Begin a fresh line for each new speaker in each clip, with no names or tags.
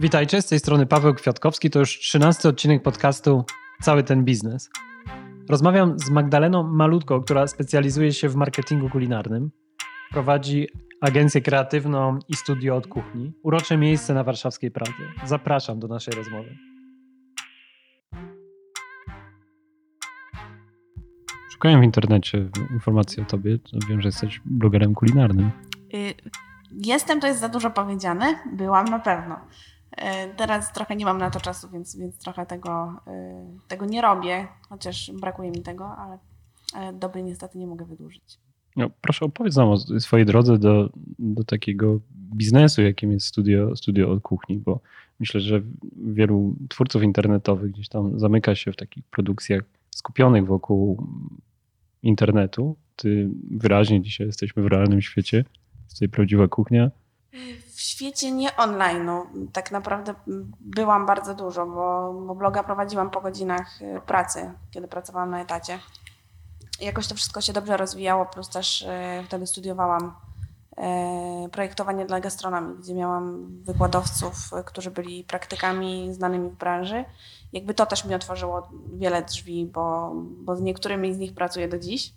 Witajcie, z tej strony Paweł Kwiatkowski. To już trzynasty odcinek podcastu Cały ten biznes. Rozmawiam z Magdaleną Malutko, która specjalizuje się w marketingu kulinarnym. Prowadzi agencję kreatywną i studio od kuchni. Urocze miejsce na warszawskiej Pradze. Zapraszam do naszej rozmowy. Szukałem w internecie informacji o tobie. Wiem, że jesteś blogerem kulinarnym.
Y, jestem, to jest za dużo powiedziane. Byłam na pewno. Y, teraz trochę nie mam na to czasu, więc, więc trochę tego, y, tego nie robię, chociaż brakuje mi tego, ale, ale doby niestety nie mogę wydłużyć.
No, proszę opowiedz nam o swojej drodze do, do takiego biznesu, jakim jest studio, studio od kuchni, bo myślę, że wielu twórców internetowych gdzieś tam zamyka się w takich produkcjach skupionych wokół internetu. Ty wyraźnie dzisiaj jesteśmy w realnym świecie, jest tutaj prawdziwa kuchnia.
W świecie nie online, no, tak naprawdę byłam bardzo dużo, bo, bo bloga prowadziłam po godzinach y, pracy, kiedy pracowałam na etacie. Jakoś to wszystko się dobrze rozwijało, plus też y, wtedy studiowałam y, projektowanie dla gastronomii, gdzie miałam wykładowców, którzy byli praktykami znanymi w branży. Jakby to też mi otworzyło wiele drzwi, bo, bo z niektórymi z nich pracuję do dziś.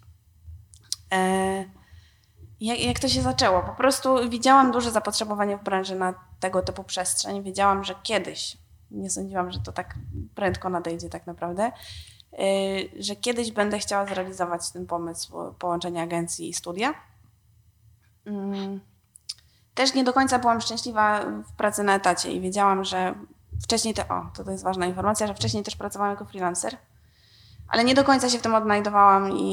Jak, jak to się zaczęło? Po prostu widziałam duże zapotrzebowanie w branży na tego typu przestrzeń. Wiedziałam, że kiedyś, nie sądziłam, że to tak prędko nadejdzie tak naprawdę, yy, że kiedyś będę chciała zrealizować ten pomysł połączenia agencji i studia. Yy. Też nie do końca byłam szczęśliwa w pracy na etacie i wiedziałam, że wcześniej, te, o, to, to jest ważna informacja, że wcześniej też pracowałam jako freelancer, ale nie do końca się w tym odnajdowałam i,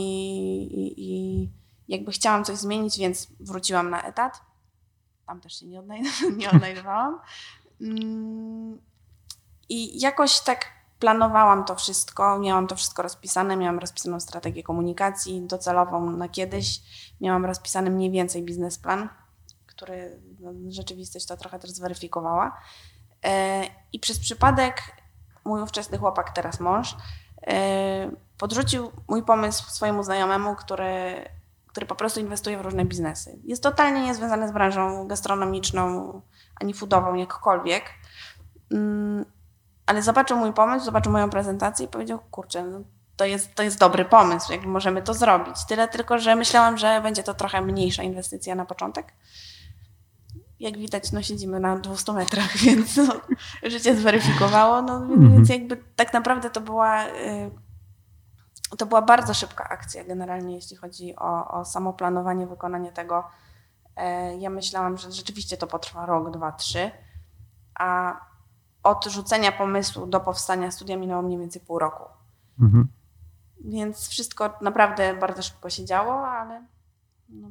i, i jakby chciałam coś zmienić, więc wróciłam na etat. Tam też się nie, nie odnajdowałam. Mm, I jakoś tak planowałam to wszystko, miałam to wszystko rozpisane, miałam rozpisaną strategię komunikacji docelową na kiedyś, miałam rozpisany mniej więcej biznesplan, który no, rzeczywistość to trochę też zweryfikowała. E, I przez przypadek mój ówczesny chłopak, teraz mąż, e, podrzucił mój pomysł swojemu znajomemu, który który po prostu inwestuje w różne biznesy. Jest totalnie niezwiązany z branżą gastronomiczną ani foodową, jakkolwiek. Mm, ale zobaczył mój pomysł, zobaczył moją prezentację i powiedział: Kurczę, no to, jest, to jest dobry pomysł, jak możemy to zrobić. Tyle tylko, że myślałam, że będzie to trochę mniejsza inwestycja na początek. Jak widać, no siedzimy na 200 metrach, więc no, życie zweryfikowało. No, mhm. Więc jakby tak naprawdę to była. Y, to była bardzo szybka akcja generalnie, jeśli chodzi o, o samo planowanie, wykonanie tego. E, ja myślałam, że rzeczywiście to potrwa rok, dwa, trzy, a od rzucenia pomysłu do powstania studia minęło mniej więcej pół roku. Mhm. Więc wszystko naprawdę bardzo szybko się działo, ale.
No,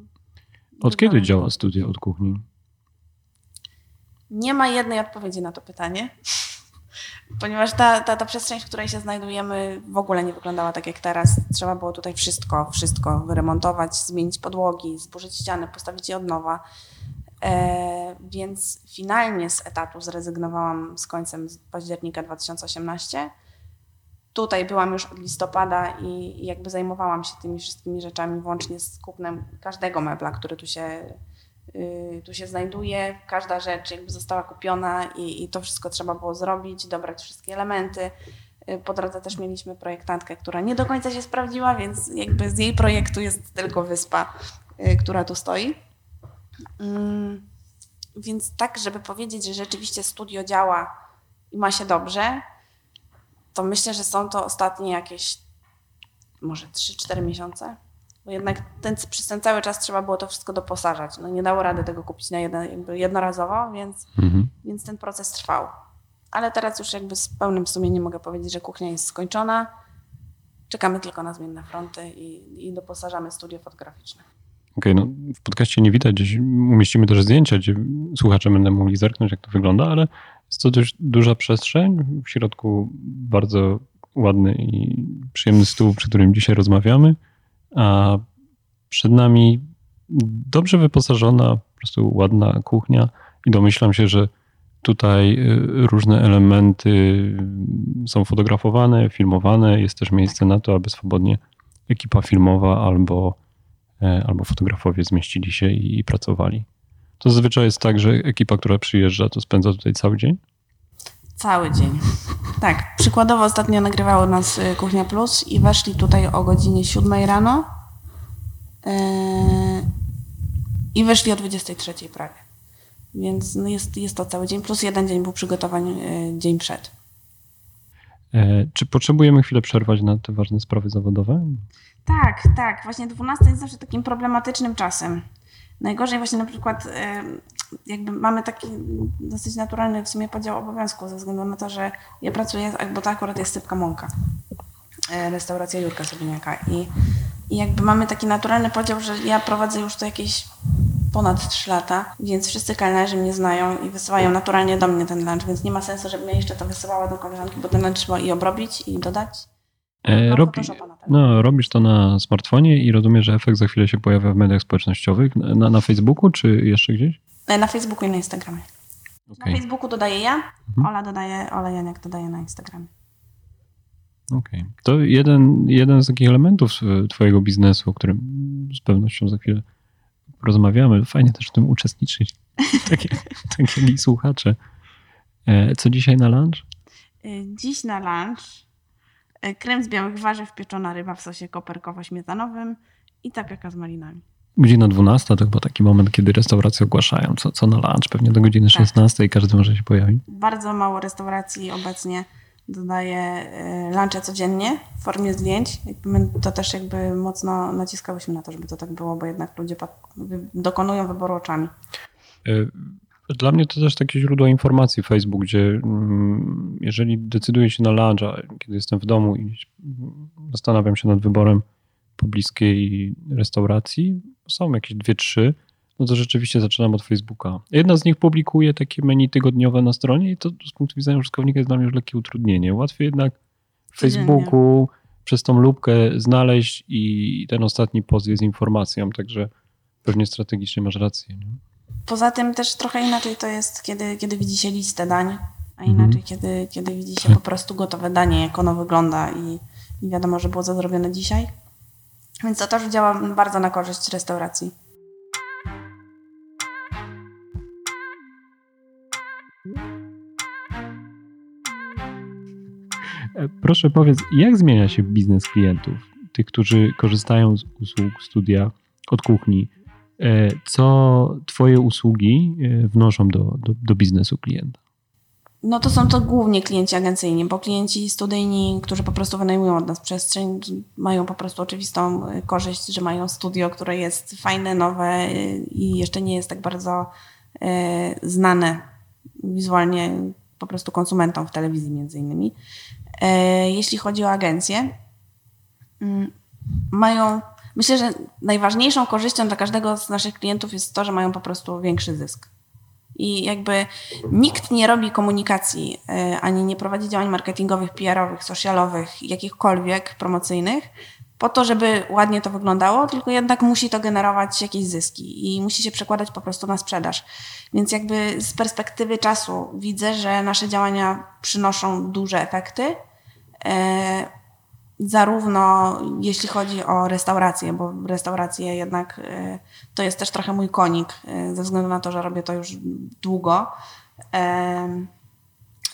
od kiedy działa studia od kuchni?
Nie ma jednej odpowiedzi na to pytanie ponieważ ta, ta, ta przestrzeń, w której się znajdujemy, w ogóle nie wyglądała tak jak teraz. Trzeba było tutaj wszystko, wszystko wyremontować, zmienić podłogi, zburzyć ściany, postawić je od nowa. E, więc finalnie z etatu zrezygnowałam z końcem października 2018. Tutaj byłam już od listopada i, i jakby zajmowałam się tymi wszystkimi rzeczami, włącznie z kupnem każdego mebla, który tu się tu się znajduje, każda rzecz jakby została kupiona i, i to wszystko trzeba było zrobić, dobrać wszystkie elementy. Y, po drodze też mieliśmy projektantkę, która nie do końca się sprawdziła, więc jakby z jej projektu jest tylko wyspa, y, która tu stoi. Mm, więc tak, żeby powiedzieć, że rzeczywiście studio działa i ma się dobrze, to myślę, że są to ostatnie jakieś może 3-4 miesiące. Bo jednak ten, przez ten cały czas trzeba było to wszystko doposażać. No nie dało rady tego kupić na jedno, jednorazowo, więc, mhm. więc ten proces trwał. Ale teraz już jakby z pełnym sumieniem mogę powiedzieć, że kuchnia jest skończona. Czekamy tylko na zmienne fronty i, i doposażamy studio fotograficzne.
Okej, okay, no w podcaście nie widać, gdzieś umieścimy też zdjęcia, gdzie słuchacze będą mogli zerknąć, jak to wygląda, ale jest to dość duża przestrzeń. W środku bardzo ładny i przyjemny stół, przy którym dzisiaj rozmawiamy a przed nami dobrze wyposażona, po prostu ładna kuchnia i domyślam się, że tutaj y, różne elementy są fotografowane, filmowane. Jest też miejsce na to, aby swobodnie ekipa filmowa albo, e, albo fotografowie zmieścili się i, i pracowali. To zazwyczaj jest tak, że ekipa, która przyjeżdża, to spędza tutaj cały dzień?
Cały dzień. Tak, przykładowo ostatnio nagrywało nas y, Kuchnia Plus i weszli tutaj o godzinie 7 rano yy, i wyszli o 23 prawie. Więc no jest, jest to cały dzień, plus jeden dzień był przygotowań yy, dzień przed.
E, czy potrzebujemy chwilę przerwać na te ważne sprawy zawodowe?
Tak, tak. Właśnie 12 jest zawsze takim problematycznym czasem. Najgorzej właśnie na przykład y, jakby mamy taki dosyć naturalny w sumie podział obowiązków ze względu na to, że ja pracuję, bo to akurat jest Sypka Mąka, e, restauracja Jurka Sobieniaka i, i jakby mamy taki naturalny podział, że ja prowadzę już to jakieś ponad 3 lata, więc wszyscy kelnerzy mnie znają i wysyłają naturalnie do mnie ten lunch, więc nie ma sensu, żebym ja jeszcze to wysyłała do koleżanki, bo ten lunch trzeba i obrobić i dodać.
E, robi, no, robisz to na smartfonie i rozumiem, że efekt za chwilę się pojawia w mediach społecznościowych. Na, na Facebooku czy jeszcze gdzieś?
E, na Facebooku i na Instagramie. Okay. Na Facebooku dodaję ja, mhm. Ola dodaje, Ola Janiak dodaje na Instagramie.
Okej. Okay. To jeden, jeden z takich elementów twojego biznesu, o którym z pewnością za chwilę porozmawiamy. Fajnie też w tym uczestniczyć. Takie, tak jak i słuchacze. E, co dzisiaj na lunch?
E, dziś na lunch krem z białych warzyw, pieczona ryba w sosie koperkowo-śmietanowym i tapiaka z malinami.
Godzina 12 to chyba taki moment, kiedy restauracje ogłaszają, co, co na lunch, pewnie do godziny 16 tak. i każdy może się pojawić.
Bardzo mało restauracji obecnie dodaje e, lunche codziennie w formie zdjęć. My to też jakby mocno naciskałyśmy na to, żeby to tak było, bo jednak ludzie dokonują wyboru oczami.
E, dla mnie to też takie źródło informacji Facebook, gdzie mm, jeżeli decyduję się na lunch, a kiedy jestem w domu i zastanawiam się nad wyborem pobliskiej restauracji, są jakieś dwie, trzy, no to rzeczywiście zaczynam od Facebooka. Jedna z nich publikuje takie menu tygodniowe na stronie i to z punktu widzenia użytkownika jest dla mnie już lekkie utrudnienie. Łatwiej jednak w Facebooku przez tą lubkę znaleźć i ten ostatni post jest informacją, także pewnie strategicznie masz rację. Nie?
Poza tym też trochę inaczej to jest, kiedy, kiedy widzi się listę dań, a inaczej, mhm. kiedy, kiedy widzi się po prostu gotowe danie, jak ono wygląda i, i wiadomo, że było to zrobione dzisiaj. Więc to też działa bardzo na korzyść restauracji.
E, proszę powiedz, jak zmienia się biznes klientów, tych, którzy korzystają z usług studia od kuchni? E, co Twoje usługi e, wnoszą do, do, do biznesu klienta?
No to są to głównie klienci agencyjni, bo klienci studyjni, którzy po prostu wynajmują od nas przestrzeń, mają po prostu oczywistą y, korzyść, że mają studio, które jest fajne, nowe y, i jeszcze nie jest tak bardzo y, znane wizualnie po prostu konsumentom w telewizji między innymi. Jeśli chodzi o agencje, mm, mają, myślę, że najważniejszą korzyścią dla każdego z naszych klientów jest to, że mają po prostu większy zysk i jakby nikt nie robi komunikacji e, ani nie prowadzi działań marketingowych, PR-owych, socialowych, jakichkolwiek promocyjnych po to, żeby ładnie to wyglądało, tylko jednak musi to generować jakieś zyski i musi się przekładać po prostu na sprzedaż. Więc jakby z perspektywy czasu widzę, że nasze działania przynoszą duże efekty. Zarówno jeśli chodzi o restaurację, bo restauracje jednak y, to jest też trochę mój konik, y, ze względu na to, że robię to już długo.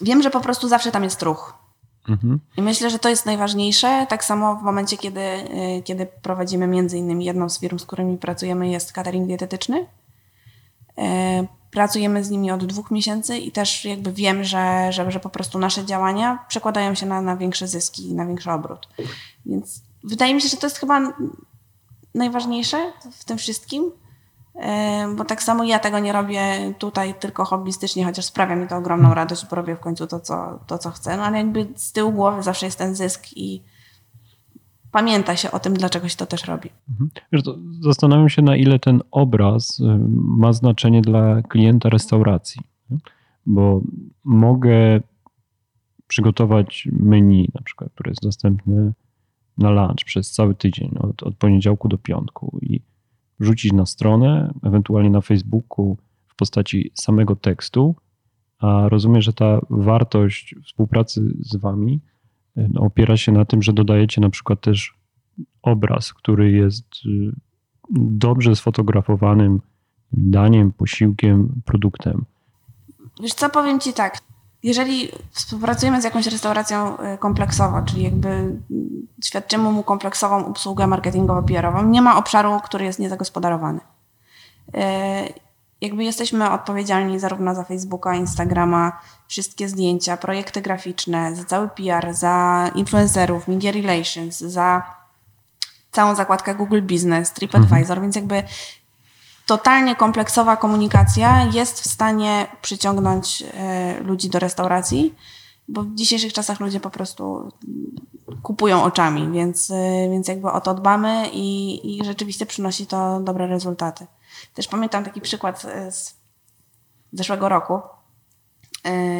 Wiem, że po prostu zawsze tam jest ruch. Mhm. I myślę, że to jest najważniejsze. Tak samo w momencie, kiedy, y, kiedy prowadzimy między innymi jedną z firm, z którymi pracujemy, jest catering dietetyczny pracujemy z nimi od dwóch miesięcy i też jakby wiem, że, że, że po prostu nasze działania przekładają się na, na większe zyski i na większy obrót. Więc wydaje mi się, że to jest chyba najważniejsze w tym wszystkim, bo tak samo ja tego nie robię tutaj tylko hobbystycznie, chociaż sprawia mi to ogromną radość, bo robię w końcu to, co, to, co chcę, no ale jakby z tyłu głowy zawsze jest ten zysk i pamięta się o tym, dlaczego się to też robi.
Mhm. Zastanawiam się, na ile ten obraz y, ma znaczenie dla klienta restauracji, bo mogę przygotować menu, na przykład, które jest dostępne na lunch przez cały tydzień, od, od poniedziałku do piątku i rzucić na stronę, ewentualnie na Facebooku w postaci samego tekstu, a rozumiem, że ta wartość współpracy z Wami opiera się na tym, że dodajecie na przykład też obraz, który jest y, dobrze sfotografowanym daniem, posiłkiem, produktem.
Wiesz co, powiem Ci tak. jeżeli współpracujemy z jakąś restauracją y, kompleksowo, czyli jakby świadczymy mu kompleksową usługę marketingowo-PR-ową, nie ma obszaru, który jest niezagospodarowany. Y, jakby jesteśmy odpowiedzialni zarówno za Facebooka, Instagrama, wszystkie zdjęcia, projekty graficzne, za cały PR, za influencerów, media relations, za całą zakładkę Google Business, TripAdvisor, mhm. więc jakby totalnie kompleksowa komunikacja jest w stanie przyciągnąć e, ludzi do restauracji, bo w dzisiejszych czasach ludzie po prostu kupują oczami, więc, e, więc jakby o to dbamy i, i rzeczywiście przynosi to dobre rezultaty. Też pamiętam taki przykład e, z zeszłego roku,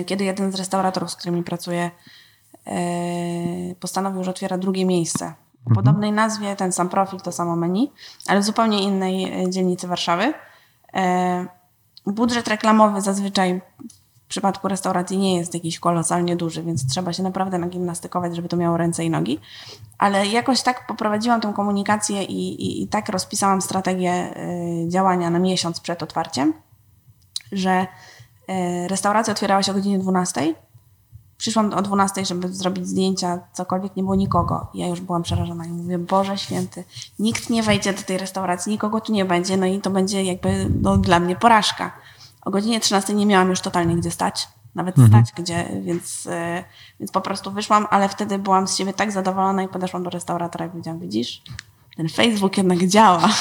kiedy jeden z restauratorów, z którymi pracuję, postanowił, że otwiera drugie miejsce o mhm. podobnej nazwie, ten sam profil, to samo menu, ale w zupełnie innej dzielnicy Warszawy. Budżet reklamowy zazwyczaj przypadku restauracji nie jest jakiś kolosalnie duży, więc trzeba się naprawdę nagimnastykować, żeby to miało ręce i nogi. Ale jakoś tak poprowadziłam tę komunikację i, i, i tak rozpisałam strategię e, działania na miesiąc przed otwarciem, że restauracja otwierała się o godzinie 12 Przyszłam o 12, żeby zrobić zdjęcia, cokolwiek, nie było nikogo. Ja już byłam przerażona i mówię, Boże święty, nikt nie wejdzie do tej restauracji, nikogo tu nie będzie, no i to będzie jakby no, dla mnie porażka. O godzinie 13 nie miałam już totalnie gdzie stać, nawet mhm. stać gdzie, więc, yy, więc po prostu wyszłam, ale wtedy byłam z siebie tak zadowolona i podeszłam do restauratora i powiedziałam, widzisz, ten Facebook jednak działa.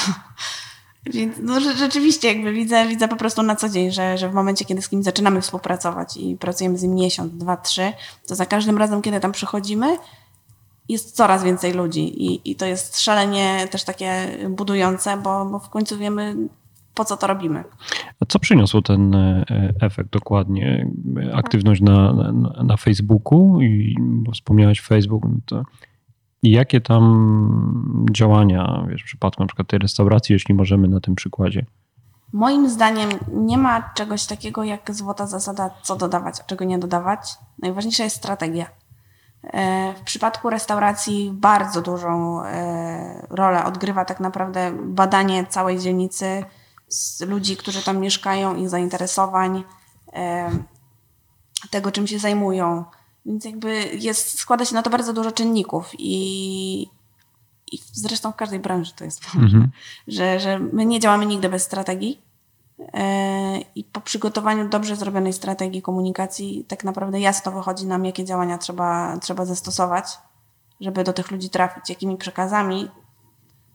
Więc no, rzeczywiście jakby widzę, widzę po prostu na co dzień, że, że w momencie, kiedy z kimś zaczynamy współpracować i pracujemy z nim miesiąc, dwa, trzy, to za każdym razem, kiedy tam przychodzimy, jest coraz więcej ludzi i, i to jest szalenie też takie budujące, bo, bo w końcu wiemy, po co to robimy.
A co przyniosło ten e, efekt dokładnie? Aktywność na, na, na Facebooku i wspomniałeś Facebook, no i jakie tam działania, wiesz, w przypadku na przykład tej restauracji, jeśli możemy na tym przykładzie?
Moim zdaniem nie ma czegoś takiego jak złota zasada, co dodawać, a czego nie dodawać. Najważniejsza jest strategia. E, w przypadku restauracji bardzo dużą e, rolę odgrywa tak naprawdę badanie całej dzielnicy, ludzi, którzy tam mieszkają, ich zainteresowań, tego czym się zajmują więc jakby jest, składa się na to bardzo dużo czynników i, i zresztą w każdej branży to jest, mhm. że, że my nie działamy nigdy bez strategii. E, I po przygotowaniu dobrze zrobionej strategii komunikacji, tak naprawdę jasno wychodzi nam, jakie działania trzeba, trzeba zastosować, żeby do tych ludzi trafić, jakimi przekazami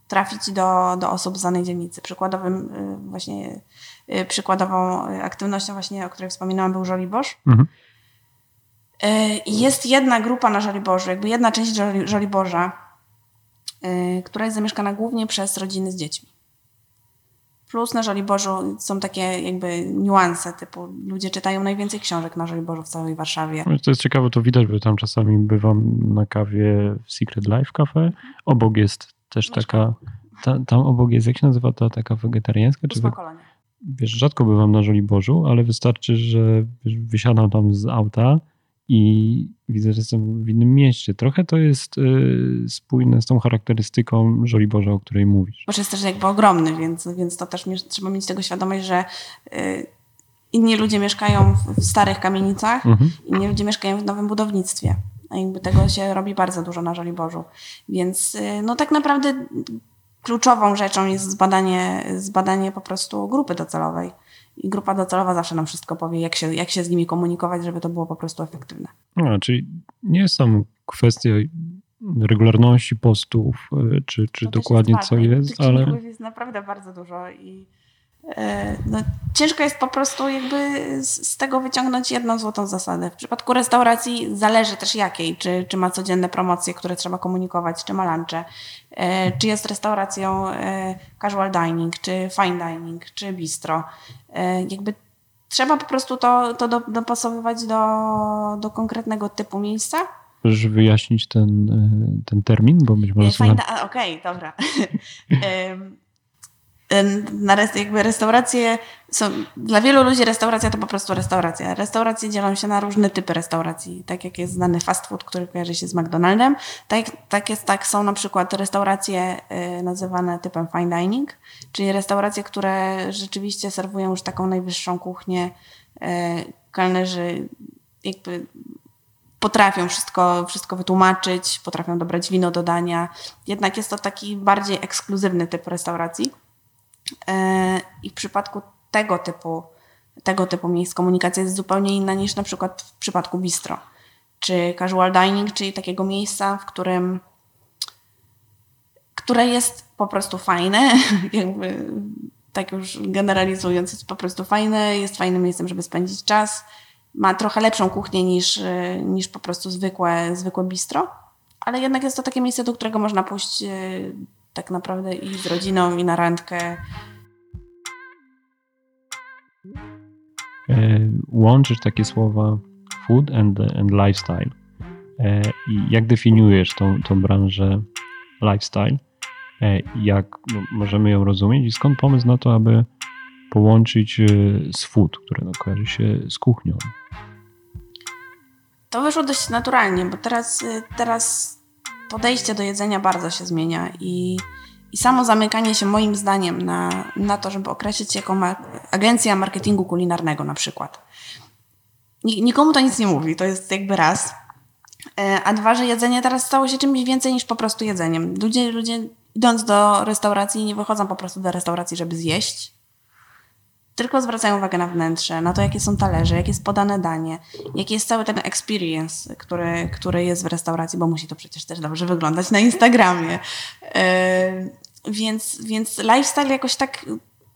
trafić do, do osób z danej dzielnicy. Przykładowym e, właśnie, e, przykładową aktywnością właśnie, o której wspominałam, był Żoliborz. Mhm jest jedna grupa na Żoliborzu, jakby jedna część Żoliborza, która jest zamieszkana głównie przez rodziny z dziećmi. Plus na Żoliborzu są takie jakby niuanse, typu ludzie czytają najwięcej książek na Żoliborzu w całej Warszawie.
To jest ciekawe, to widać, bo tam czasami bywam na kawie w Secret Life Cafe. Obok jest też taka, ta, tam obok jest, jak się nazywa ta taka wegetariańska?
Czy we...
Wiesz, rzadko bywam na Żoliborzu, ale wystarczy, że wysiadam tam z auta, i widzę, że jestem w innym mieście. Trochę to jest y, spójne z tą charakterystyką Żoliborza, o której mówisz.
Boże jest też jakby ogromny, więc, więc to też trzeba mieć tego świadomość, że y, inni ludzie mieszkają w starych kamienicach, mhm. inni ludzie mieszkają w nowym budownictwie. A jakby tego się robi bardzo dużo na Żoliborzu. Więc y, no tak naprawdę kluczową rzeczą jest zbadanie, zbadanie po prostu grupy docelowej. I grupa docelowa zawsze nam wszystko powie, jak się, jak się z nimi komunikować, żeby to było po prostu efektywne.
A, czyli nie jest tam kwestia regularności postów, e, czy, czy dokładnie co jest, ale...
jest naprawdę bardzo dużo i no, ciężko jest po prostu jakby z, tego wyciągnąć jedną złotą zasadę. W przypadku restauracji zależy też jakiej, czy, czy ma codzienne promocje, które trzeba komunikować, czy ma lunche, e, czy jest restauracją e, casual dining, czy fine dining, czy bistro. Jakby trzeba po prostu to, to dopasowywać do, do konkretnego typu miejsca.
Możesz wyjaśnić ten, ten termin, bo być może...
Okej, okay, dobra. na rest, jakby restauracje są, dla wielu ludzi restauracja to po prostu restauracja. Restauracje dzielą się na różne typy restauracji. Tak jak jest znany fast food, który kojarzy się z McDonaldem, tak, tak, jest, tak są na przykład restauracje y, nazywane typem fine dining, czyli restauracje, które rzeczywiście serwują już taką najwyższą kuchnię. Y, kelnerzy jakby potrafią wszystko, wszystko wytłumaczyć, potrafią dobrać wino do dania. Jednak jest to taki bardziej ekskluzywny typ restauracji. E, I w przypadku tego typu, tego typu miejsc komunikacja jest zupełnie inna niż na przykład w przypadku bistro czy casual dining, czyli takiego miejsca, w którym które jest po prostu fajne, jakby tak już generalizując, jest po prostu fajne, jest fajnym miejscem, żeby spędzić czas. Ma trochę lepszą kuchnię niż, niż po prostu zwykłe, zwykłe bistro, ale jednak jest to takie miejsce, do którego można pójść e, tak naprawdę i z rodziną, i na randkę.
E, łączysz takie słowa food and, and lifestyle. E, I jak definiujesz tą, tą branżę lifestyle? E, jak no, możemy ją rozumieć i skąd pomysł na to, aby połączyć z food, które no, kojarzy się z kuchnią?
To wyszło dość naturalnie, bo teraz, teraz podejście do jedzenia bardzo się zmienia i, i samo zamykanie się moim zdaniem na, na to, żeby określić się jako ma agencja marketingu kulinarnego na przykład. Nikomu to nic nie mówi, to jest jakby raz. A dwa, że jedzenie teraz stało się czymś więcej niż po prostu jedzeniem. Ludzie, ludzie idąc do restauracji, nie wychodzą po prostu do restauracji, żeby zjeść, tylko zwracają uwagę na wnętrze, na to, jakie są talerze, jakie jest podane danie, jaki jest cały ten experience, który, który jest w restauracji, bo musi to przecież też dobrze wyglądać na Instagramie. Yy, więc, więc lifestyle jakoś tak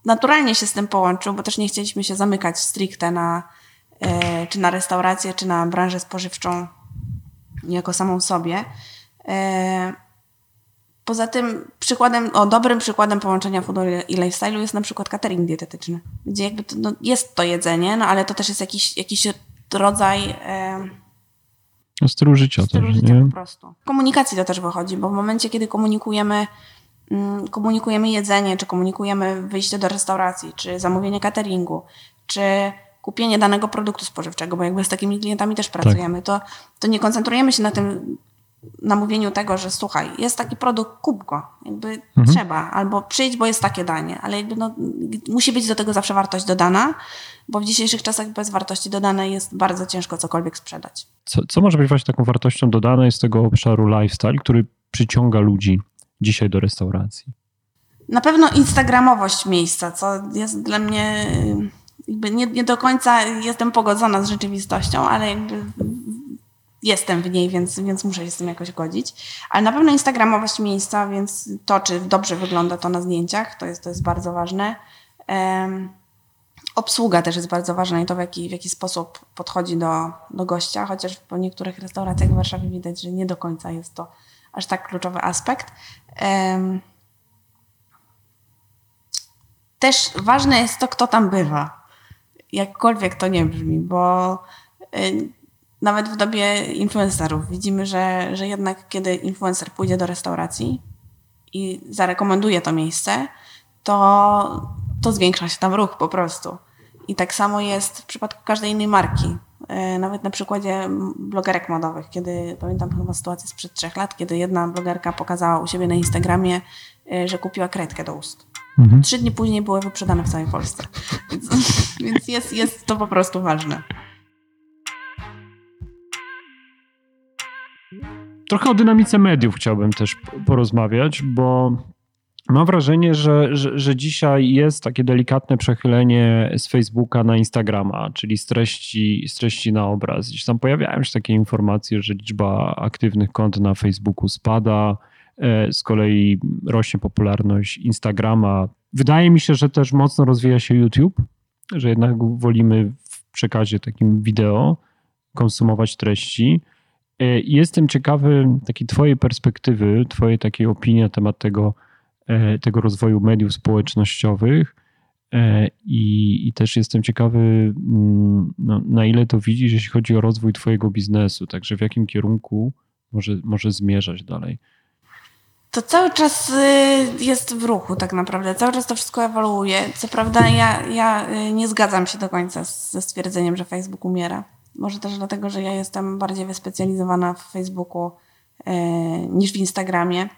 naturalnie się z tym połączył, bo też nie chcieliśmy się zamykać stricte na, yy, czy na restaurację, czy na branżę spożywczą jako samą sobie. Yy, Poza tym przykładem, o, dobrym przykładem połączenia foodu i lifestyle'u jest na przykład catering dietetyczny, gdzie jakby to, no, jest to jedzenie, no ale to też jest jakiś, jakiś rodzaj... E,
stylu życia
stylu
też,
życia
nie?
po prostu. Komunikacji to też wychodzi, bo w momencie, kiedy komunikujemy mm, komunikujemy jedzenie, czy komunikujemy wyjście do restauracji, czy zamówienie cateringu, czy kupienie danego produktu spożywczego, bo jakby z takimi klientami też tak. pracujemy, tak. to, to nie koncentrujemy się na tym, na mówieniu tego, że słuchaj, jest taki produkt, kup go. Jakby mhm. trzeba, albo przyjdź, bo jest takie danie, ale jakby no, musi być do tego zawsze wartość dodana, bo w dzisiejszych czasach bez wartości dodanej jest bardzo ciężko cokolwiek sprzedać.
Co, co może być właśnie taką wartością dodanej z tego obszaru lifestyle, który przyciąga ludzi dzisiaj do restauracji?
Na pewno instagramowość miejsca, co jest dla mnie jakby nie, nie do końca jestem pogodzona z rzeczywistością, ale jakby jestem w niej, więc, więc muszę się z tym jakoś godzić. Ale na pewno instagramowość miejsca, więc to, czy dobrze wygląda to na zdjęciach, to jest, to jest bardzo ważne. Um, obsługa też jest bardzo ważna i to, w jaki, w jaki sposób podchodzi do, do gościa, chociaż po niektórych restauracjach w Warszawie widać, że nie do końca jest to aż tak kluczowy aspekt. Um, też ważne jest to, kto tam bywa. Jakkolwiek to nie brzmi, bo y, nawet w dobie influencerów widzimy, że, że jednak kiedy influencer pójdzie do restauracji i zarekomenduje to miejsce, to, to zwiększa się tam ruch po prostu. I tak samo jest w przypadku każdej innej marki. E, nawet na przykładzie blogerek modowych, kiedy pamiętam chyba sytuację sprzed trzech lat, kiedy jedna blogerka pokazała u siebie na Instagramie, e, że kupiła kredkę do ust. Mhm. Trzy dni później były wyprzedane w całej Polsce. Więc, więc jest, jest to po prostu ważne.
Trochę o dynamice mediów chciałbym też porozmawiać, bo mam wrażenie, że, że, że, dzisiaj jest takie delikatne przechylenie z Facebooka na Instagrama, czyli z treści, z treści na obraz. Gdzieś tam pojawiają się takie informacje, że liczba aktywnych kont na Facebooku spada, e, z kolei rośnie popularność Instagrama. Wydaje mi się, że też mocno rozwija się YouTube, że jednak wolimy w przekazie takim wideo konsumować treści. E, jestem ciekawy takiej Twojej perspektywy, Twojej takiej opinii na temat tego, e, tego rozwoju mediów społecznościowych. E, I, I, też jestem ciekawy, mm, no, na ile to widzisz, jeśli chodzi o rozwój Twojego biznesu, także w jakim kierunku może, może zmierzać dalej.
To cały czas y, jest w ruchu, tak naprawdę. Cały czas to wszystko ewoluuje. Co prawda, ja, ja y, nie zgadzam się do końca ze stwierdzeniem, że Facebook umiera. Może też dlatego, że ja jestem bardziej wyspecjalizowana w Facebooku e, niż w Instagramie.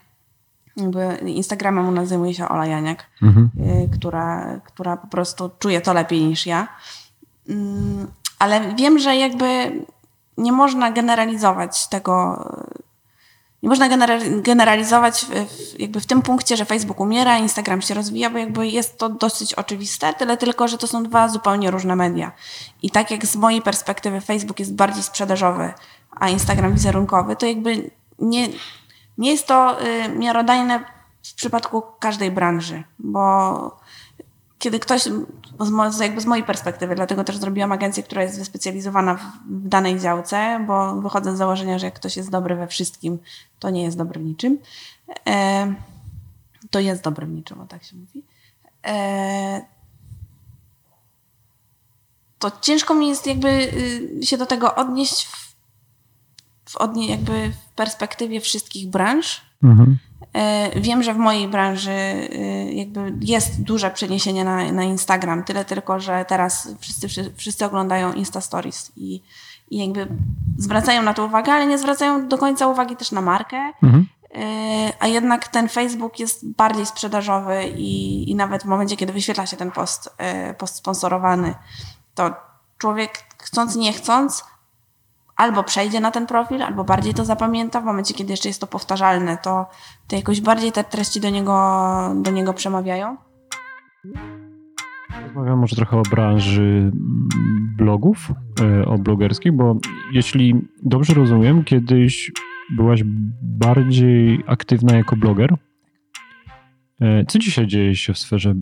Jakby Instagramem u nas zajmuje się Ola Janiak, mhm. e, która, która po prostu czuje to lepiej niż ja. Mm, ale wiem, że jakby nie można generalizować tego. Nie można generalizować w, jakby w tym punkcie, że Facebook umiera, Instagram się rozwija, bo jakby jest to dosyć oczywiste, tyle tylko, że to są dwa zupełnie różne media. I tak jak z mojej perspektywy Facebook jest bardziej sprzedażowy, a Instagram wizerunkowy, to jakby nie, nie jest to y, miarodajne w przypadku każdej branży, bo kiedy ktoś, jakby z mojej perspektywy, dlatego też zrobiłam agencję, która jest wyspecjalizowana w danej działce, bo wychodzę z założenia, że jak ktoś jest dobry we wszystkim, to nie jest dobry w niczym. E, to jest dobry w niczym, o tak się mówi. E, to ciężko mi jest jakby y, się do tego odnieść w, w odnie, jakby w perspektywie wszystkich branż. Mhm. E, wiem, że w mojej branży e, jakby jest duże przeniesienie na, na Instagram, tyle tylko, że teraz wszyscy, wszyscy oglądają Insta Stories i, i jakby zwracają na to uwagę, ale nie zwracają do końca uwagi też na markę. Mhm. E, a jednak ten Facebook jest bardziej sprzedażowy i, i nawet w momencie, kiedy wyświetla się ten post, post sponsorowany, to człowiek chcąc, nie chcąc, albo przejdzie na ten profil, albo bardziej to zapamięta. W momencie, kiedy jeszcze jest to powtarzalne, to, to jakoś bardziej te treści do niego, do niego przemawiają.
Rozmawiam może trochę o branży blogów, e, o blogerskich, bo jeśli dobrze rozumiem, kiedyś byłaś bardziej aktywna jako bloger. E, co dzisiaj dzieje się w sferze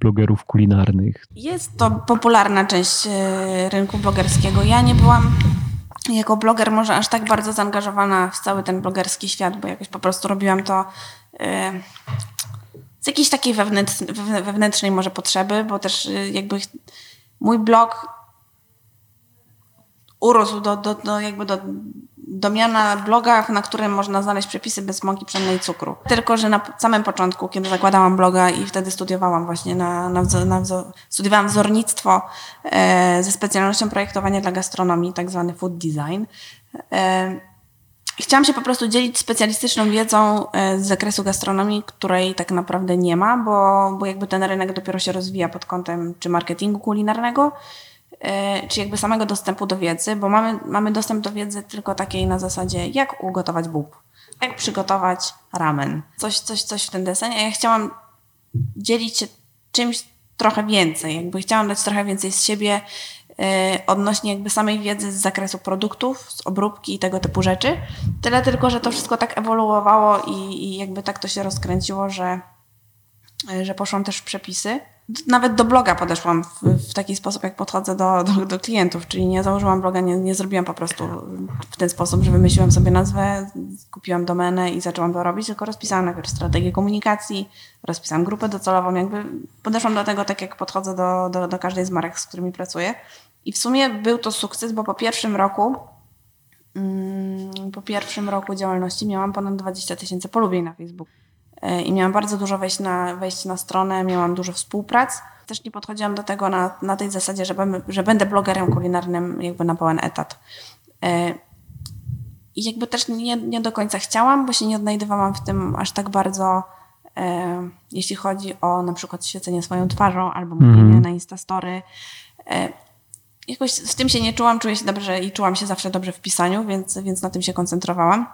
blogerów kulinarnych?
Jest to popularna część e, rynku blogerskiego. Ja nie byłam jako bloger może aż tak bardzo zaangażowana w cały ten blogerski świat, bo jakoś po prostu robiłam to yy, z jakiejś takiej wewnętrznej może potrzeby, bo też yy, jakby mój blog urósł do, do, do jakby do do miana bloga, na którym można znaleźć przepisy bez mąki pszennej cukru. Tylko, że na samym początku, kiedy zakładałam bloga i wtedy studiowałam właśnie na, na, na studiowałam wzornictwo e, ze specjalnością projektowania dla gastronomii, tak zwany food design. E, Chciałam się po prostu dzielić specjalistyczną wiedzą e, z zakresu gastronomii, której tak naprawdę nie ma, bo, bo jakby ten rynek dopiero się rozwija pod kątem czy marketingu kulinarnego, czy jakby samego dostępu do wiedzy, bo mamy, mamy dostęp do wiedzy tylko takiej na zasadzie, jak ugotować bób, jak przygotować ramen, coś, coś, coś w ten deseń. A ja chciałam dzielić się czymś trochę więcej, jakby chciałam dać trochę więcej z siebie yy, odnośnie jakby samej wiedzy z zakresu produktów, z obróbki i tego typu rzeczy. Tyle tylko, że to wszystko tak ewoluowało i, i jakby tak to się rozkręciło, że, yy, że poszłam też w przepisy nawet do bloga podeszłam w, w, taki sposób, jak podchodzę do, do, do, klientów, czyli nie założyłam bloga, nie, nie zrobiłam po prostu w ten sposób, że wymyśliłam sobie nazwę, kupiłam domenę i zaczęłam to robić, tylko rozpisałam najpierw strategię komunikacji, rozpisałam grupę docelową, jakby podeszłam do tego tak, jak podchodzę do, do, do każdej z marek, z którymi pracuję. I w sumie był to sukces, bo po pierwszym roku mm, po pierwszym roku działalności miałam ponad 20 tysięcy polubień na Facebooku. E, i miałam bardzo dużo wejść na, wejść na stronę, miałam dużo współprac. Też nie podchodziłam do tego na, na tej zasadzie, że, będę, że będę blogerem kulinarnym jakby na pełen etat. E, I jakby też nie, nie do końca chciałam, bo się nie odnajdywałam w tym aż tak bardzo, e, jeśli chodzi o na przykład świecenie swoją twarzą albo mówienie mm. na Instastory. Jakoś w tym się nie czułam, czuję się dobrze i czułam się zawsze dobrze w pisaniu, więc, więc na tym się koncentrowałam.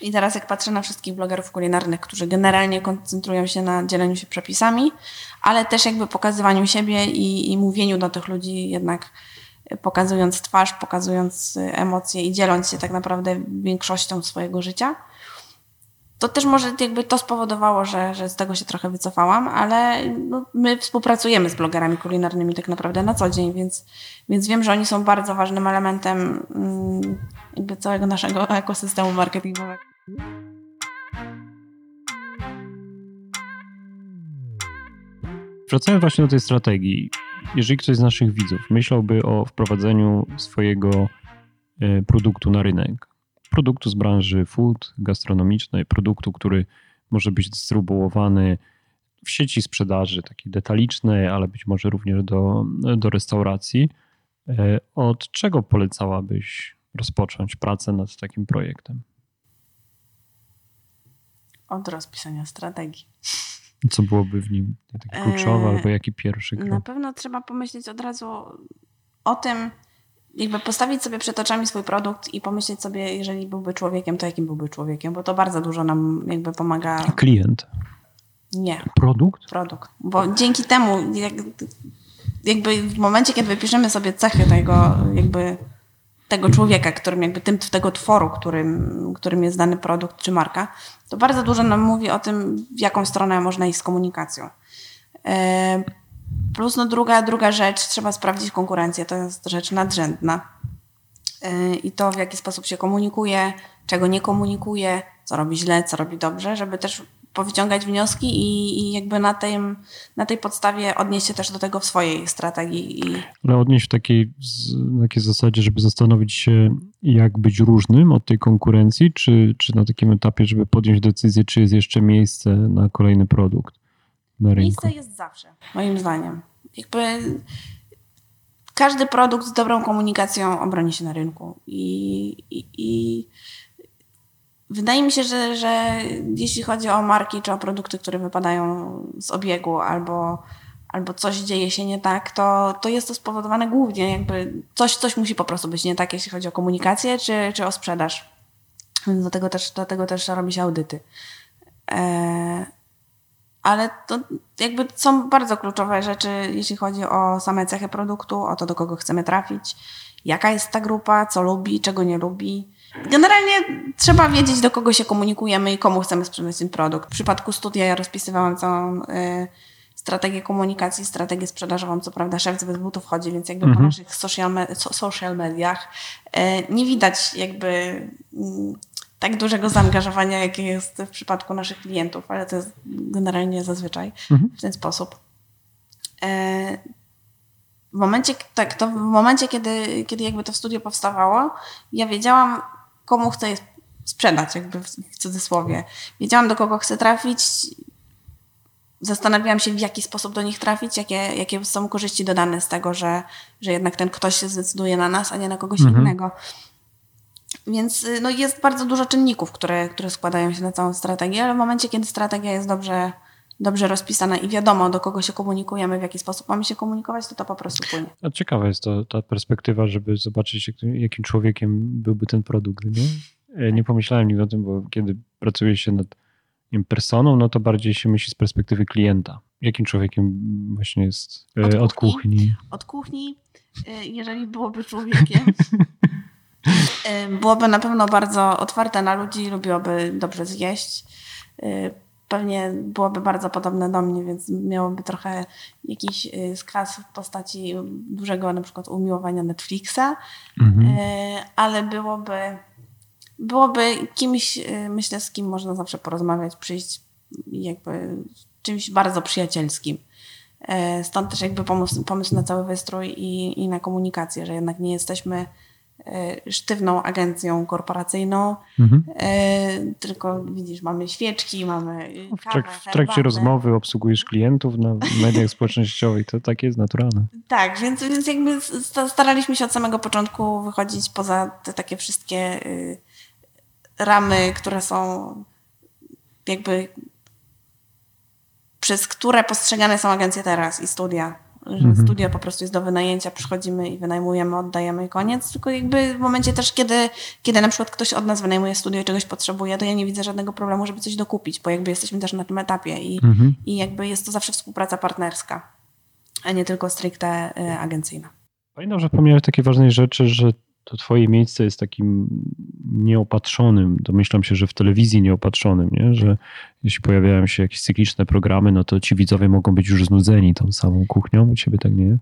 I teraz jak patrzę na wszystkich blogerów kulinarnych, którzy generalnie koncentrują się na dzieleniu się przepisami, ale też jakby pokazywaniu siebie i, i mówieniu do tych ludzi jednak pokazując twarz, pokazując emocje i dzieląc się tak naprawdę większością swojego życia, to też może jakby to spowodowało, że, że z tego się trochę wycofałam, ale no, my współpracujemy z blogerami kulinarnymi tak naprawdę na co dzień, więc, więc wiem, że oni są bardzo ważnym elementem mm, jakby całego naszego ekosystemu marketingowego.
Wracając właśnie do tej strategii. Jeżeli ktoś z naszych widzów myślałby o wprowadzeniu swojego e, produktu na rynek, produktu z branży food, gastronomicznej, produktu, który może być dystrybuowany w sieci sprzedaży, takiej detalicznej, ale być może również do, do restauracji. E, od czego polecałabyś rozpocząć pracę nad takim projektem?
Od rozpisania strategii.
Co byłoby w nim takie kluczowe, e, albo jaki pierwszy krok?
Na pewno trzeba pomyśleć od razu o tym, jakby postawić sobie przed oczami swój produkt i pomyśleć sobie, jeżeli byłby człowiekiem, to jakim byłby człowiekiem, bo to bardzo dużo nam jakby pomaga.
Klient.
Nie,
Produkt?
produkt. Bo dzięki temu, jak, jakby w momencie, kiedy wypiszemy sobie cechy tego, jakby tego człowieka, którym jakby tym, tego tworu, którym, którym jest dany produkt czy marka, to bardzo dużo nam mówi o tym, w jaką stronę można iść z komunikacją. Plus no druga, druga rzecz, trzeba sprawdzić konkurencję, to jest rzecz nadrzędna. E, I to, w jaki sposób się komunikuje, czego nie komunikuje, co robi źle, co robi dobrze, żeby też powyciągać wnioski i, i jakby na, tym, na tej podstawie odnieść się też do tego w swojej strategii. I...
Ale odnieść w takiej, takiej zasadzie, żeby zastanowić się, jak być różnym od tej konkurencji, czy, czy na takim etapie, żeby podjąć decyzję, czy jest jeszcze miejsce na kolejny produkt rynku?
Miejsce jest zawsze, moim zdaniem. Jakby każdy produkt z dobrą komunikacją obroni się na rynku. I, i, i Wydaje mi się, że, że jeśli chodzi o marki czy o produkty, które wypadają z obiegu albo, albo coś dzieje się nie tak, to, to jest to spowodowane głównie jakby coś, coś musi po prostu być nie tak, jeśli chodzi o komunikację czy, czy o sprzedaż. Więc do tego też, do tego też robi się audyty. E, ale to jakby są bardzo kluczowe rzeczy, jeśli chodzi o same cechy produktu, o to, do kogo chcemy trafić, jaka jest ta grupa, co lubi, czego nie lubi Generalnie trzeba wiedzieć, do kogo się komunikujemy i komu chcemy sprzedać ten produkt. W przypadku studia ja rozpisywałam całą y, strategię komunikacji, strategię sprzedażową. Co prawda szef bez butów chodzi, więc jakby mhm. po naszych social, me social mediach y, nie widać jakby y, tak dużego zaangażowania, jakie jest w przypadku naszych klientów, ale to jest generalnie zazwyczaj mhm. w ten sposób. Y, w momencie, tak, to w momencie, kiedy, kiedy jakby to studio powstawało, ja wiedziałam, komu chcę je sprzedać, jakby w, w cudzysłowie. Wiedziałam, do kogo chcę trafić. Zastanawiałam się, w jaki sposób do nich trafić, jakie, jakie są korzyści dodane z tego, że, że jednak ten ktoś się zdecyduje na nas, a nie na kogoś mhm. innego. Więc y, no, jest bardzo dużo czynników, które, które składają się na całą strategię, ale w momencie, kiedy strategia jest dobrze dobrze rozpisana i wiadomo, do kogo się komunikujemy, w jaki sposób mamy się komunikować, to to po prostu płynie.
A ciekawa jest to, ta perspektywa, żeby zobaczyć, jakim człowiekiem byłby ten produkt. Nie, nie pomyślałem nigdy o tym, bo kiedy pracuje się nad wiem, personą, no to bardziej się myśli z perspektywy klienta. Jakim człowiekiem właśnie jest e, od, od kuchni, kuchni?
Od kuchni, e, jeżeli byłoby człowiekiem. byłoby na pewno bardzo otwarte na ludzi, lubiłoby dobrze zjeść pewnie byłoby bardzo podobne do mnie, więc miałoby trochę jakiś y, skwas w postaci dużego na przykład umiłowania Netflixa, mhm. Y, ale byłoby, byłoby kimś, y, myślę, z kim można zawsze porozmawiać, przyjść jakby czymś bardzo przyjacielskim. Stąd też jakby pomysł, pomysł na cały wystrój i, i na komunikację, że jednak nie jesteśmy sztywną agencją korporacyjną, mhm. E, tylko widzisz, mamy świeczki, mamy kawę,
W, trakcie rozmowy obsługujesz klientów na mediach społecznościowych, to tak jest naturalne.
Tak, więc, więc jakby staraliśmy się od samego początku wychodzić poza te takie wszystkie y, ramy, które są jakby przez które postrzegane są agencje teraz i studia że mhm. studio po prostu jest do wynajęcia, przychodzimy i wynajmujemy, oddajemy i koniec. Tylko jakby w momencie też, kiedy, kiedy na przykład ktoś od nas wynajmuje studio i czegoś potrzebuje, to ja nie widzę żadnego problemu, żeby coś dokupić, bo jakby jesteśmy też na tym etapie i, mhm. i jakby jest to zawsze współpraca partnerska, a nie tylko stricte y, agencyjna.
Pamiętam, że wspomniałeś takie ważnej rzeczy, że to twoje miejsce jest takim nieopatrzonym, domyślam się, że w telewizji nieopatrzonym, nie? że jeśli pojawiają się jakieś cykliczne programy, no to ci widzowie mogą być już znudzeni tą samą kuchnią, u ciebie tak nie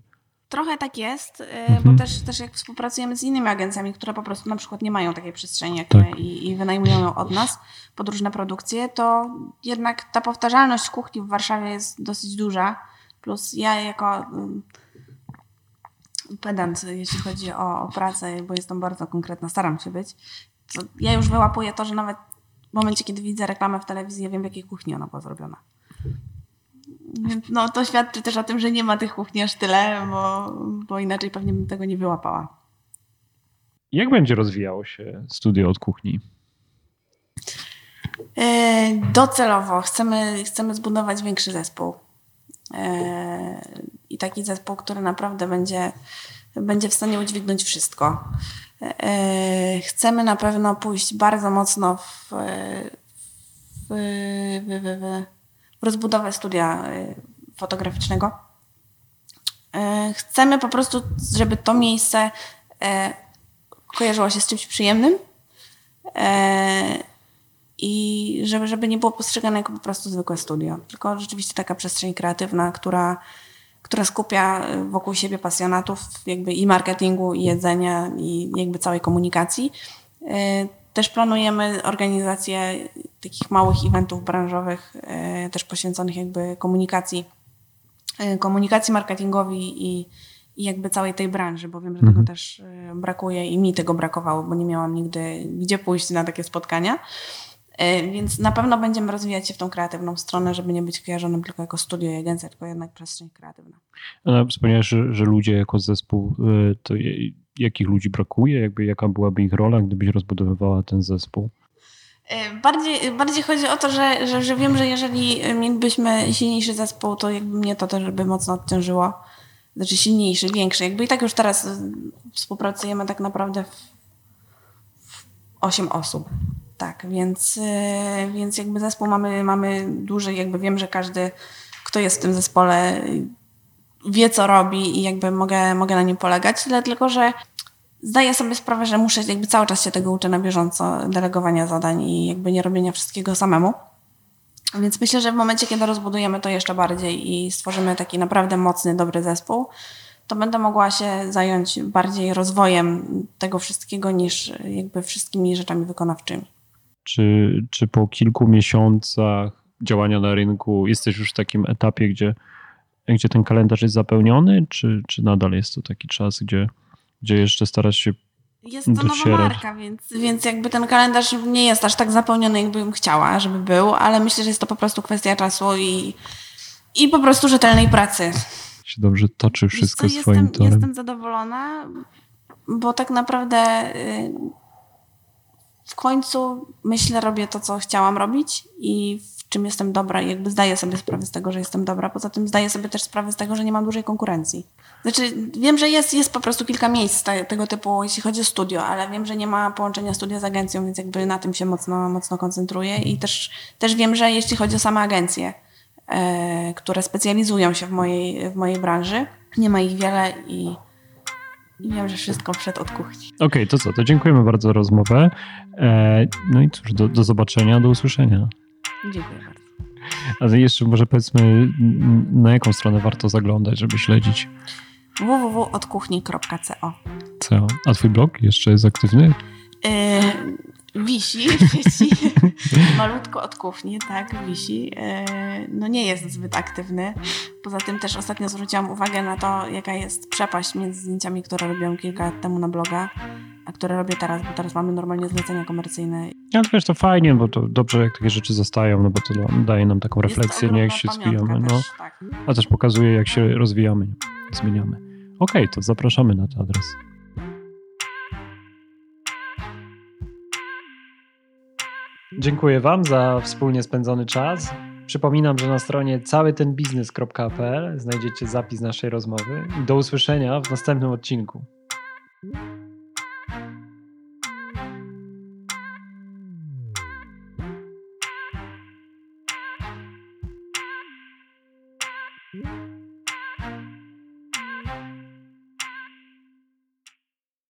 Trochę tak jest, y, mhm. bo też, też jak współpracujemy z innymi agencjami, które po prostu na przykład nie mają takiej przestrzeni jak tak. my i, i wynajmują ją od nas pod różne produkcje, to jednak ta powtarzalność kuchni w Warszawie jest dosyć duża. Plus ja jako pedant, jeśli chodzi o, o pracę, bo jestem bardzo konkretna, staram się być. To ja już wyłapuję to, że nawet w momencie, kiedy widzę reklamę w telewizji, ja wiem, w jakiej kuchni ona była zrobiona. No, to świadczy też o tym, że nie ma tych kuchni aż tyle, bo, bo inaczej pewnie bym tego nie wyłapała.
Jak będzie rozwijało się studio od kuchni?
E, docelowo chcemy, chcemy zbudować większy zespół. E, taki zespół, który naprawdę będzie będzie w stanie udźwignąć wszystko. E, chcemy na pewno pójść bardzo mocno w, w, w, w, rozbudowę studia e, fotograficznego. E, chcemy po prostu, żeby to miejsce kojarzyło się z czymś przyjemnym i żeby, żeby nie było postrzegane jako po prostu zwykłe studio, tylko rzeczywiście taka przestrzeń kreatywna, która która skupia wokół siebie pasjonatów jakby i marketingu, i jedzenia, i jakby całej komunikacji. E, też planujemy organizację takich małych eventów branżowych, e, też poświęconych jakby komunikacji, komunikacji marketingowi i, i jakby całej tej branży, bo wiem, że mhm. tego też brakuje i mi tego brakowało, bo nie miałam nigdy gdzie pójść na takie spotkania. E, więc na pewno będziemy rozwijać się w tą kreatywną stronę, żeby nie być kojarzonym tylko jako studio i agencja, tylko jednak przestrzeń kreatywna.
No, wspomniałeś, że, że ludzie jako zespół, e, to jakich ludzi brakuje? Jakby, jaka byłaby ich rola, gdybyś rozbudowywała ten zespół?
E, bardziej, bardziej chodzi o to, że, że, że wiem, że jeżeli mielibyśmy silniejszy zespół, to jakby mnie to też by mocno odciążyło. Znaczy silniejszy, większy. Jakby i tak już teraz współpracujemy tak naprawdę w, w 8 osób. Tak, więc, y, więc jakby zespół mamy, mamy duży, jakby wiem, że każdy, kto jest w tym zespole, wie, co robi i jakby mogę, mogę na nim polegać, tylko że zdaję sobie sprawę, że muszę jakby cały czas się tego uczę na bieżąco, delegowania zadań i jakby nie robienia wszystkiego samemu. Więc myślę, że w momencie, kiedy rozbudujemy to jeszcze bardziej i stworzymy taki naprawdę mocny, dobry zespół, to będę mogła się zająć bardziej rozwojem tego wszystkiego niż jakby wszystkimi rzeczami wykonawczymi.
Czy, czy po kilku miesiącach działania na rynku jesteś już w takim etapie, gdzie, gdzie ten kalendarz jest zapełniony, czy, czy nadal jest to taki czas, gdzie, gdzie jeszcze starasz się
jest to docierać. nowa marka, więc, więc jakby ten kalendarz nie jest aż tak zapełniony, jakbym chciała, żeby był, ale myślę, że jest to po prostu kwestia czasu i, i po prostu rzetelnej pracy.
Się dobrze toczy wszystko
co,
swoim
jestem,
torem.
Jestem zadowolona, bo tak naprawdę y, w końcu myślę, robię to, co chciałam robić i w czym jestem dobra i jakby zdaję sobie sprawę z tego, że jestem dobra. Poza tym zdaję sobie też sprawę z tego, że nie mam dużej konkurencji. Znaczy, wiem, że jest, jest po prostu kilka miejsc tego typu, jeśli chodzi o studio, ale wiem, że nie ma połączenia studia z agencją, więc jakby na tym się mocno, mocno koncentruję i też, też wiem, że jeśli chodzi o same agencje, e, które specjalizują się w mojej, w mojej branży, nie ma ich wiele i i wiem, że wszystko przed od kuchni.
Okej, okay, to co? To dziękujemy bardzo za rozmowę. E, no i cóż, do, do zobaczenia, do usłyszenia.
Dziękuję bardzo.
A jeszcze może powiedzmy, na jaką stronę warto zaglądać, żeby śledzić?
www.odkuchni.co
Co? A twój blog jeszcze jest aktywny?
Yy, wisi, wisi. malutko od kuchni, tak, wisi. E, no nie jest zbyt aktywny. Poza tym też ostatnio zwróciłam uwagę na to, jaka jest przepaść między zdjęciami, które robiłam kilka lat temu na bloga, a które robię teraz, bo teraz mamy normalnie zlecenia komercyjne.
Ja wiesz, to fajnie, bo to dobrze, jak takie rzeczy zostają, no bo to daje nam taką refleksję, nie jak się zwijamy, no. tak. a też pokazuje, jak się rozwijamy, zmieniamy. Okej, okay, to zapraszamy na ten adres. Dziękuję Wam za wspólnie spędzony czas. Przypominam, że na stronie całytenbiznes.pl znajdziecie zapis naszej rozmowy. Do usłyszenia w następnym odcinku.